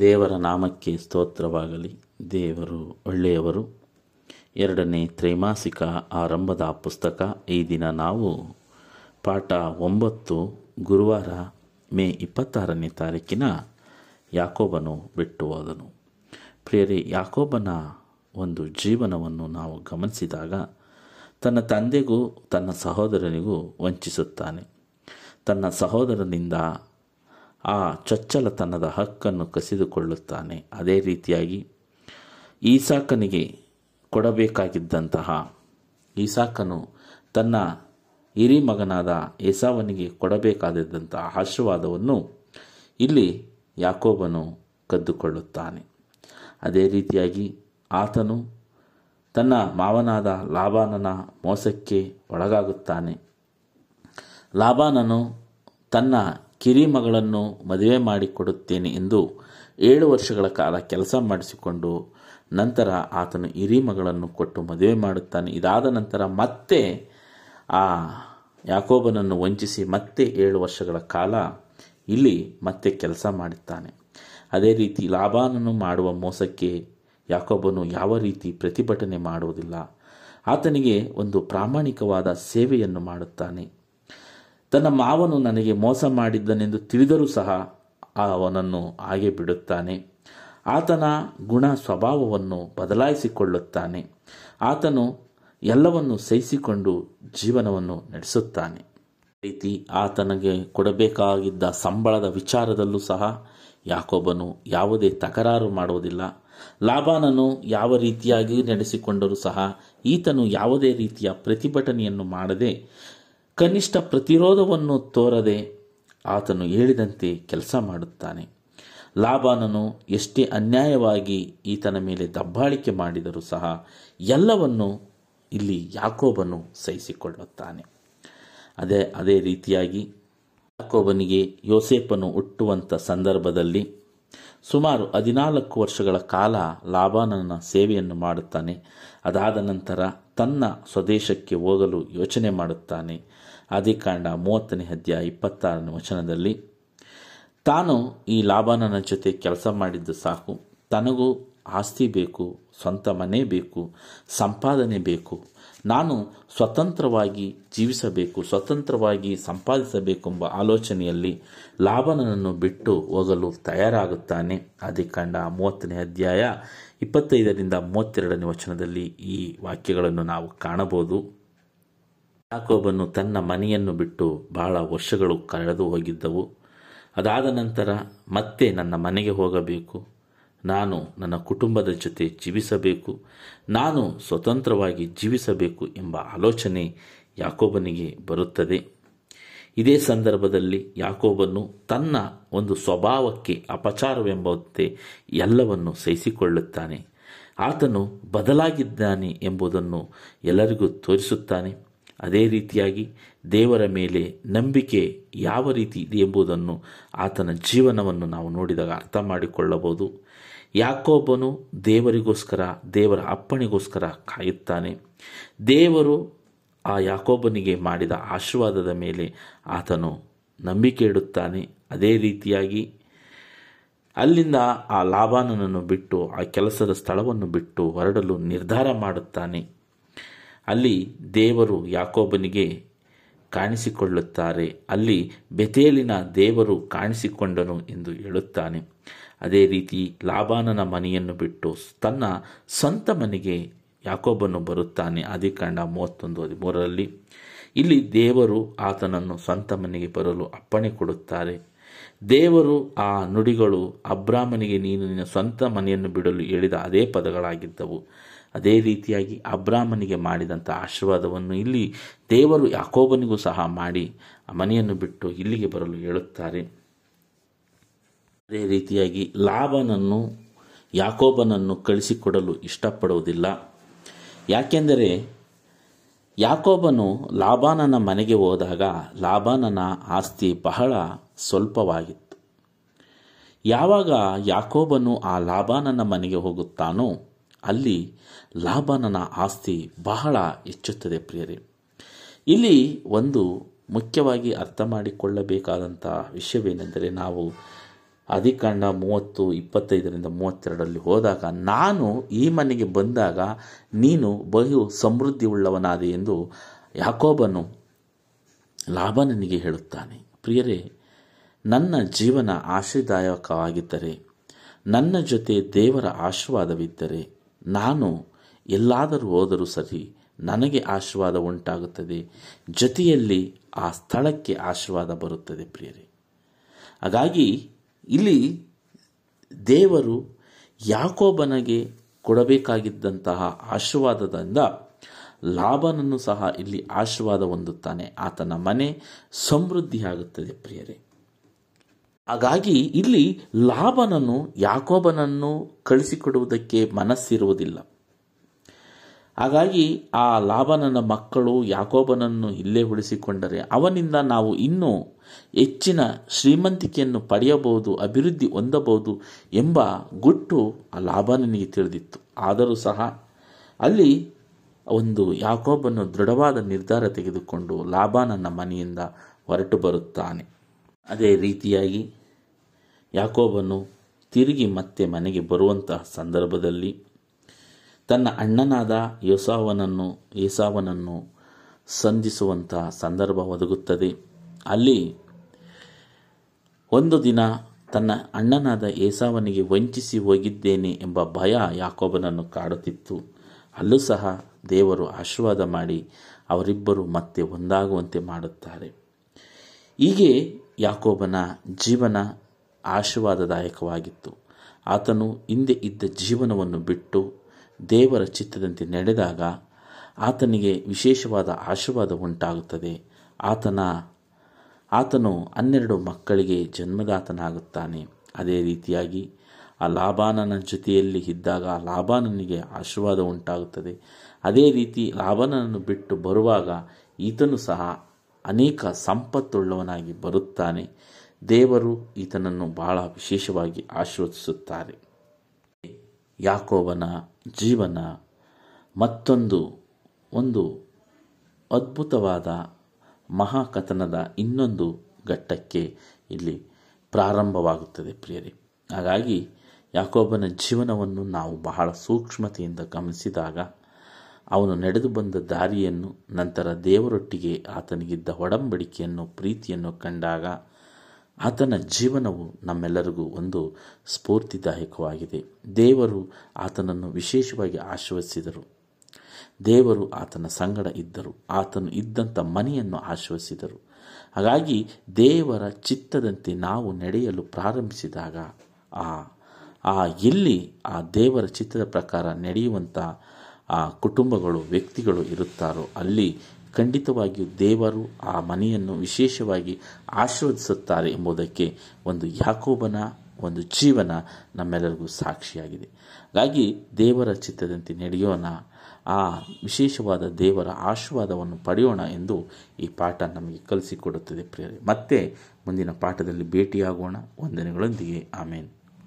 ದೇವರ ನಾಮಕ್ಕೆ ಸ್ತೋತ್ರವಾಗಲಿ. ದೇವರು ಒಳ್ಳೆಯವರು. ಎರಡನೇ ತ್ರೈಮಾಸಿಕ ಆರಂಭದ ಪುಸ್ತಕ. ಈ ದಿನ ನಾವು ಪಾಠ ಒಂಬತ್ತು, ಗುರುವಾರ ಮೇ ಇಪ್ಪತ್ತಾರನೇ ತಾರೀಕಿನ ಯಾಕೋಬನು ಬಿಟ್ಟು ಹೋದನು. ಪ್ರಿಯರಿ, ಯಾಕೋಬನ ಒಂದು ಜೀವನವನ್ನು ನಾವು ಗಮನಿಸಿದಾಗ ತನ್ನ ತಂದೆಗೂ ತನ್ನ ಸಹೋದರನಿಗೂ ವಂಚಿಸುತ್ತಾನೆ. ತನ್ನ ಸಹೋದರನಿಂದ ಆ ಚೊಚ್ಚಲತನದ ಹಕ್ಕನ್ನು ಕಸಿದುಕೊಳ್ಳುತ್ತಾನೆ. ಅದೇ ರೀತಿಯಾಗಿ ಈಸಾಕನಿಗೆ ಕೊಡಬೇಕಾಗಿದ್ದಂತಹ ಈಸಾಕನು ತನ್ನ ಹಿರಿ ಮಗನಾದ ಏಸಾವನಿಗೆ ಕೊಡಬೇಕಾದಂತಹ ಆಶೀರ್ವಾದವನ್ನು ಇಲ್ಲಿ ಯಾಕೋಬನು ಕದ್ದುಕೊಳ್ಳುತ್ತಾನೆ. ಅದೇ ರೀತಿಯಾಗಿ ಆತನು ತನ್ನ ಮಾವನಾದ ಲಾಬಾನನ ಮೋಸಕ್ಕೆ ಒಳಗಾಗುತ್ತಾನೆ. ಲಾಬಾನನು ತನ್ನ ಕಿರಿ ಮಗಳನ್ನು ಮದುವೆ ಮಾಡಿಕೊಡುತ್ತೇನೆ ಎಂದು ಏಳು ವರ್ಷಗಳ ಕಾಲ ಕೆಲಸ ಮಾಡಿಸಿಕೊಂಡು ನಂತರ ಆತನು ಹಿರಿ ಮಗಳನ್ನು ಕೊಟ್ಟು ಮದುವೆ ಮಾಡುತ್ತಾನೆ. ಇದಾದ ನಂತರ ಮತ್ತೆ ಆ ಯಾಕೋಬನನ್ನು ವಂಚಿಸಿ ಮತ್ತೆ ಏಳು ವರ್ಷಗಳ ಕಾಲ ಇಲ್ಲಿ ಮತ್ತೆ ಕೆಲಸ ಮಾಡುತ್ತಾನೆ ಅದೇ ರೀತಿ ಲಾಭಾನನು ಮಾಡುವ ಮೋಸಕ್ಕೆ ಯಾಕೋಬನು ಯಾವ ರೀತಿ ಪ್ರತಿಭಟನೆ ಮಾಡುವುದಿಲ್ಲ. ಆತನಿಗೆ ಒಂದು ಪ್ರಾಮಾಣಿಕವಾದ ಸೇವೆಯನ್ನು ಮಾಡುತ್ತಾನೆ. ತನ್ನ ಮಾವನು ನನಗೆ ಮೋಸ ಮಾಡಿದ್ದನೆಂದು ತಿಳಿದರೂ ಸಹ ಅವನನ್ನು ಹಾಗೆ ಬಿಡುತ್ತಾನೆ. ಆತನ ಗುಣ ಸ್ವಭಾವವನ್ನು ಬದಲಾಯಿಸಿಕೊಳ್ಳುತ್ತಾನೆ. ಆತನು ಎಲ್ಲವನ್ನು ಸಹಿಸಿಕೊಂಡು ಜೀವನವನ್ನು ನಡೆಸುತ್ತಾನೆ. ರೀತಿ ಆತನಿಗೆ ಕೊಡಬೇಕಾಗಿದ್ದ ಸಂಬಳದ ವಿಚಾರದಲ್ಲೂ ಸಹ ಯಾಕೊಬ್ಬನು ಯಾವುದೇ ತಕರಾರು ಮಾಡುವುದಿಲ್ಲ. ಲಾಭಾನನು ಯಾವ ರೀತಿಯಾಗಿ ನಡೆಸಿಕೊಂಡರೂ ಸಹ ಈತನು ಯಾವುದೇ ರೀತಿಯ ಪ್ರತಿಭಟನೆಯನ್ನು ಮಾಡದೆ ಕನಿಷ್ಠ ಪ್ರತಿರೋಧವನ್ನು ತೋರದೆ ಆತನು ಹೇಳಿದಂತೆ ಕೆಲಸ ಮಾಡುತ್ತಾನೆ. ಲಾಭಾನನು ಎಷ್ಟೇ ಅನ್ಯಾಯವಾಗಿ ಈತನ ಮೇಲೆ ದಬ್ಬಾಳಿಕೆ ಮಾಡಿದರೂ ಸಹ ಎಲ್ಲವನ್ನು ಇಲ್ಲಿ ಯಾಕೋಬನು ಸಹಿಸಿಕೊಳ್ಳುತ್ತಾನೆ. ಅದೇ ಅದೇ ರೀತಿಯಾಗಿ ಯಾಕೋಬನಿಗೆ ಯೋಸೇಪನು ಹುಟ್ಟುವಂಥ ಸಂದರ್ಭದಲ್ಲಿ ಸುಮಾರು ಹದಿನಾಲ್ಕು ವರ್ಷಗಳ ಕಾಲ ಲಾಭಾನನ ಸೇವೆಯನ್ನು ಮಾಡುತ್ತಾನೆ. ಅದಾದ ನಂತರ ತನ್ನ ಸ್ವದೇಶಕ್ಕೆ ಹೋಗಲು ಯೋಚನೆ ಮಾಡುತ್ತಾನೆ. ಆದಿಕಾಂಡ ಮೂವತ್ತನೇ ಅಧ್ಯಾಯ ಇಪ್ಪತ್ತಾರನೇ ವಚನದಲ್ಲಿ, ತಾನು ಈ ಲಾಭಾನನ ಜೊತೆ ಕೆಲಸ ಮಾಡಿದ್ದು ಸಾಕು. ತನಗೂ ಆಸ್ತಿ ಬೇಕು, ಸ್ವಂತ ಮನೆ ಬೇಕು, ಸಂಪಾದನೆ ಬೇಕು. ನಾನು ಸ್ವತಂತ್ರವಾಗಿ ಜೀವಿಸಬೇಕು, ಸ್ವತಂತ್ರವಾಗಿ ಸಂಪಾದಿಸಬೇಕೆಂಬ ಆಲೋಚನೆಯಲ್ಲಿ ಲಾಭನನ್ನು ಬಿಟ್ಟು ಹೋಗಲು ತಯಾರಾಗುತ್ತಾನೆ. ಆದಿಕಾಂಡ ಮೂವತ್ತನೇ ಅಧ್ಯಾಯ ಇಪ್ಪತ್ತೈದರಿಂದ ಮೂವತ್ತೆರಡನೇ ವಚನದಲ್ಲಿ ಈ ವಾಕ್ಯಗಳನ್ನು ನಾವು ಕಾಣಬಹುದು. ಯಾಕೋಬನು ತನ್ನ ಮನೆಯನ್ನು ಬಿಟ್ಟು ಬಹಳ ವರ್ಷಗಳು ಕಳೆದು ಹೋಗಿದ್ದವು. ಅದಾದ ನಂತರ ಮತ್ತೆ ನನ್ನ ಮನೆಗೆ ಹೋಗಬೇಕು. ನಾನು ನನ್ನ ಕುಟುಂಬದ ಜೊತೆ ಜೀವಿಸಬೇಕು, ನಾನು ಸ್ವತಂತ್ರವಾಗಿ ಜೀವಿಸಬೇಕು ಎಂಬ ಆಲೋಚನೆ ಯಾಕೋಬನಿಗೆ ಬರುತ್ತದೆ. ಇದೇ ಸಂದರ್ಭದಲ್ಲಿ ಯಾಕೋಬನು ತನ್ನ ಒಂದು ಸ್ವಭಾವಕ್ಕೆ ಅಪಚಾರವೆಂಬಂತೆ ಎಲ್ಲವನ್ನು ಸಹಿಸಿಕೊಳ್ಳುತ್ತಾನೆ. ಆತನು ಬದಲಾಗಿದ್ದಾನೆ ಎಂಬುದನ್ನು ಎಲ್ಲರಿಗೂ ತೋರಿಸುತ್ತಾನೆ. ಅದೇ ರೀತಿಯಾಗಿ ದೇವರ ಮೇಲೆ ನಂಬಿಕೆ ಯಾವ ರೀತಿ ಇದೆ ಎಂಬುದನ್ನು ಆತನ ಜೀವನವನ್ನು ನಾವು ನೋಡಿದಾಗ ಅರ್ಥ ಮಾಡಿಕೊಳ್ಳಬಹುದು. ಯಾಕೋಬನು ದೇವರಿಗೋಸ್ಕರ, ದೇವರ ಅಪ್ಪಣಿಗೋಸ್ಕರ ಕಾಯುತ್ತಾನೆ. ದೇವರು ಆ ಯಾಕೋಬನಿಗೆ ಮಾಡಿದ ಆಶೀರ್ವಾದದ ಮೇಲೆ ಆತನು ನಂಬಿಕೆ ಇಡುತ್ತಾನೆ. ಅದೇ ರೀತಿಯಾಗಿ ಅಲ್ಲಿಂದ ಆ ಲಾಭಾನನನ್ನು ಬಿಟ್ಟು, ಆ ಕೆಲಸದ ಸ್ಥಳವನ್ನು ಬಿಟ್ಟು ಹೊರಡಲು ನಿರ್ಧಾರ ಮಾಡುತ್ತಾನೆ. ಅಲ್ಲಿ ದೇವರು ಯಾಕೋಬನಿಗೆ ಕಾಣಿಸಿಕೊಳ್ಳುತ್ತಾರೆ. ಅಲ್ಲಿ ಬೆತೇಲಿನ ದೇವರು ಕಾಣಿಸಿಕೊಂಡನು ಎಂದು ಹೇಳುತ್ತಾನೆ. ಅದೇ ರೀತಿ ಲಾಭಾನನ ಮನೆಯನ್ನು ಬಿಟ್ಟು ತನ್ನ ಸ್ವಂತ ಮನೆಗೆ ಯಾಕೋಬನು ಬರುತ್ತಾನೆ. ಆದಿಕಾಂಡ ಮೂವತ್ತೊಂದು ಹದಿಮೂರರಲ್ಲಿ. ಇಲ್ಲಿ ದೇವರು ಆತನನ್ನು ಸ್ವಂತ ಮನೆಗೆ ಬರಲು ಅಪ್ಪಣೆ ಕೊಡುತ್ತಾರೆ. ದೇವರು ಆ ನುಡಿಗಳು ಅಬ್ರಾಹ್ಮನಿಗೆ ನೀನು ನಿನ್ನ ಸ್ವಂತ ಮನೆಯನ್ನು ಬಿಡಲು ಹೇಳಿದ ಅದೇ ಪದಗಳಾಗಿದ್ದವು. ಅದೇ ರೀತಿಯಾಗಿ ಅಬ್ರಾಹ್ಮನಿಗೆ ಮಾಡಿದಂಥ ಆಶೀರ್ವಾದವನ್ನು ಇಲ್ಲಿ ದೇವರು ಯಾಕೋಬನಿಗೂ ಸಹ ಮಾಡಿ ಆ ಮನೆಯನ್ನು ಬಿಟ್ಟು ಇಲ್ಲಿಗೆ ಬರಲು ಹೇಳುತ್ತಾರೆ. ಅದೇ ರೀತಿಯಾಗಿ ಲಾಭನನ್ನು ಯಾಕೋಬನನ್ನು ಕಳಿಸಿಕೊಡಲು ಇಷ್ಟಪಡುವುದಿಲ್ಲ. ಯಾಕೆಂದರೆ ಯಾಕೋಬನು ಲಾಭಾನನ ಮನೆಗೆ ಹೋದಾಗ ಲಾಭಾನನ ಆಸ್ತಿ ಬಹಳ ಸ್ವಲ್ಪವಾಗಿತ್ತು. ಯಾವಾಗ ಯಾಕೋಬನು ಆ ಲಾಭಾನನ ಮನೆಗೆ ಹೋಗುತ್ತಾನೋ ಅಲ್ಲಿ ಲಾಭನನ ಆಸ್ತಿ ಬಹಳ ಹೆಚ್ಚುತ್ತದೆ ಪ್ರಿಯರೇ. ಇಲ್ಲಿ ಒಂದು ಮುಖ್ಯವಾಗಿ ಅರ್ಥ ಮಾಡಿಕೊಳ್ಳಬೇಕಾದಂಥ ವಿಷಯವೇನೆಂದರೆ ನಾವು ಅಧಿಕಂಡ ಮೂವತ್ತು, ಇಪ್ಪತ್ತೈದರಿಂದ ಮೂವತ್ತೆರಡರಲ್ಲಿ ಹೋದಾಗ ನಾನು ಈ ಮನೆಗೆ ಬಂದಾಗ ನೀನು ಬಹು ಸಮೃದ್ಧಿ ಉಳ್ಳವನಾದೆ ಎಂದು ಯಾಕೋಬನು ಲಾಭನನಿಗೆ ಹೇಳುತ್ತಾನೆ. ಪ್ರಿಯರೇ, ನನ್ನ ಜೀವನ ಆಶೀದಾಯಕವಾಗಿದ್ದರೆ ನನ್ನ ಜೊತೆ ದೇವರ ಆಶೀರ್ವಾದವಿದ್ದರೆ ನಾನು ಎಲ್ಲಾದರೂ ಹೋದರೂ ಸರಿ ನನಗೆ ಆಶೀರ್ವಾದ ಉಂಟಾಗುತ್ತದೆ. ಜೊತೆಯಲ್ಲಿ ಆ ಸ್ಥಳಕ್ಕೆ ಆಶೀರ್ವಾದ ಬರುತ್ತದೆ ಪ್ರಿಯರೇ. ಹಾಗಾಗಿ ಇಲ್ಲಿ ದೇವರು ಯಾಕೋಬನಿಗೆ ಕೊಡಬೇಕಾಗಿದ್ದಂತಹ ಆಶೀರ್ವಾದದಿಂದ ಲಾಭನನ್ನು ಸಹ ಇಲ್ಲಿ ಆಶೀರ್ವಾದ ಹೊಂದುತ್ತಾನೆ. ಆತನ ಮನೆ ಸಮೃದ್ಧಿಯಾಗುತ್ತದೆ ಪ್ರಿಯರೇ. ಹಾಗಾಗಿ ಇಲ್ಲಿ ಲಾಭನನ್ನು ಯಾಕೋಬನನ್ನು ಕಳಿಸಿಕೊಡುವುದಕ್ಕೆ ಮನಸ್ಸಿರುವುದಿಲ್ಲ. ಹಾಗಾಗಿ ಆ ಲಾಭನನ ಮಕ್ಕಳು ಯಾಕೋಬನನ್ನು ಇಲ್ಲೇ ಉಳಿಸಿಕೊಂಡರೆ ಅವನಿಂದ ನಾವು ಇನ್ನೂ ಹೆಚ್ಚಿನ ಶ್ರೀಮಂತಿಕೆಯನ್ನು ಪಡೆಯಬಹುದು, ಅಭಿವೃದ್ಧಿ ಹೊಂದಬಹುದು ಎಂಬ ಗುಟ್ಟು ಆ ಲಾಭನನಿಗೆ ತಿಳಿದಿತ್ತು. ಆದರೂ ಸಹ ಅಲ್ಲಿ ಒಂದು ಯಾಕೋಬನ್ನು ದೃಢವಾದ ನಿರ್ಧಾರ ತೆಗೆದುಕೊಂಡು ಲಾಭಾನನ ಮನೆಯಿಂದ ಹೊರಟು ಬರುತ್ತಾನೆ. ಅದೇ ರೀತಿಯಾಗಿ ಯಾಕೋಬನು ತಿರುಗಿ ಮತ್ತೆ ಮನೆಗೆ ಬರುವಂತಹ ಸಂದರ್ಭದಲ್ಲಿ ತನ್ನ ಅಣ್ಣನಾದ ಯೋಸಾವನನ್ನು, ಏಸಾವನನ್ನು ಸಂಧಿಸುವಂತಹ ಸಂದರ್ಭ ಒದಗುತ್ತದೆ. ಅಲ್ಲಿ ಒಂದು ದಿನ ತನ್ನ ಅಣ್ಣನಾದ ಏಸಾವನಿಗೆ ವಂಚಿಸಿ ಹೋಗಿದ್ದೇನೆ ಎಂಬ ಭಯ ಯಾಕೋಬನನ್ನು ಕಾಡುತ್ತಿತ್ತು. ಅಲ್ಲೂ ಸಹ ದೇವರು ಆಶೀರ್ವಾದ ಮಾಡಿ ಅವರಿಬ್ಬರು ಮತ್ತೆ ಒಂದಾಗುವಂತೆ ಮಾಡುತ್ತಾರೆ. ಹೀಗೆ ಯಾಕೋಬನ ಜೀವನ ಆಶೀರ್ವಾದದಾಯಕವಾಗಿತ್ತು. ಆತನು ಹಿಂದೆ ಇದ್ದ ಜೀವನವನ್ನು ಬಿಟ್ಟು ದೇವರ ಚಿತ್ತದಂತೆ ನಡೆದಾಗ ಆತನಿಗೆ ವಿಶೇಷವಾದ ಆಶೀರ್ವಾದ ಉಂಟಾಗುತ್ತದೆ. ಆತನ, ಆತನು ಹನ್ನೆರಡು ಮಕ್ಕಳಿಗೆ ಜನ್ಮದಾತನಾಗುತ್ತಾನೆ. ಅದೇ ರೀತಿಯಾಗಿ ಆ ಲಾಭಾನನ ಜೊತೆಯಲ್ಲಿ ಇದ್ದಾಗ ಲಾಭಾನನಿಗೆ ಆಶೀರ್ವಾದ ಉಂಟಾಗುತ್ತದೆ. ಅದೇ ರೀತಿ ಲಾಭನನ್ನು ಬಿಟ್ಟು ಬರುವಾಗ ಈತನು ಸಹ ಅನೇಕ ಸಂಪತ್ತುಳ್ಳವನಾಗಿ ಬರುತ್ತಾನೆ. ದೇವರು ಈತನನ್ನು ಬಹಳ ವಿಶೇಷವಾಗಿ ಆಶೀರ್ವದಿಸುತ್ತಾರೆ. ಯಾಕೋಬನ ಜೀವನ ಮತ್ತೊಂದು, ಒಂದು ಅದ್ಭುತವಾದ ಮಹಾಕಥನದ ಇನ್ನೊಂದು ಘಟ್ಟಕ್ಕೆ ಇಲ್ಲಿ ಪ್ರಾರಂಭವಾಗುತ್ತದೆ ಪ್ರಿಯರೇ. ಹಾಗಾಗಿ ಯಾಕೋಬನ ಜೀವನವನ್ನು ನಾವು ಬಹಳ ಸೂಕ್ಷ್ಮತೆಯಿಂದ ಗಮನಿಸಿದಾಗ ಅವನು ನಡೆದು ಬಂದ ದಾರಿಯನ್ನು ನಂತರ ದೇವರೊಟ್ಟಿಗೆ ಆತನಿಗಿದ್ದ ಒಡಂಬಡಿಕೆಯನ್ನು, ಪ್ರೀತಿಯನ್ನು ಕಂಡಾಗ ಆತನ ಜೀವನವು ನಮ್ಮೆಲ್ಲರಿಗೂ ಒಂದು ಸ್ಫೂರ್ತಿದಾಯಕವಾಗಿದೆ. ದೇವರು ಆತನನ್ನು ವಿಶೇಷವಾಗಿ ಆಶ್ವಸಿದರು ದೇವರು ಆತನ ಸಂಗಡ ಇದ್ದರು. ಆತನು ಇದ್ದಂಥ ಮನೆಯನ್ನು ಆಶ್ವಸಿದರು ಹಾಗಾಗಿ ದೇವರ ಚಿತ್ತದಂತೆ ನಾವು ನಡೆಯಲು ಪ್ರಾರಂಭಿಸಿದಾಗ, ಆ ಆ ಎಲ್ಲಿ ಆ ದೇವರ ಚಿತ್ತದ ಪ್ರಕಾರ ನಡೆಯುವಂಥ ಆ ಕುಟುಂಬಗಳು, ವ್ಯಕ್ತಿಗಳು ಇರುತ್ತಾರೋ, ಅಲ್ಲಿ ಖಂಡಿತವಾಗಿಯೂ ದೇವರು ಆ ಮನೆಯನ್ನು ವಿಶೇಷವಾಗಿ ಆಶೀರ್ವದಿಸುತ್ತಾರೆ ಎಂಬುದಕ್ಕೆ ಒಂದು ಯಾಕೋಬನ, ಒಂದು ಜೀವನ ನಮ್ಮೆಲ್ಲರಿಗೂ ಸಾಕ್ಷಿಯಾಗಿದೆ. ಹಾಗಾಗಿ ದೇವರ ಚಿತ್ತದಂತೆ ನಡೆಯೋಣ, ಆ ವಿಶೇಷವಾದ ದೇವರ ಆಶೀರ್ವಾದವನ್ನು ಪಡೆಯೋಣ ಎಂದು ಈ ಪಾಠ ನಮಗೆ ಕಲಿಸಿಕೊಡುತ್ತದೆ ಪ್ರಿಯರೇ. ಮತ್ತೆ ಮುಂದಿನ ಪಾಠದಲ್ಲಿ ಭೇಟಿಯಾಗೋಣ. ವಂದನೆಗಳೊಂದಿಗೆ. ಆಮೇನ್.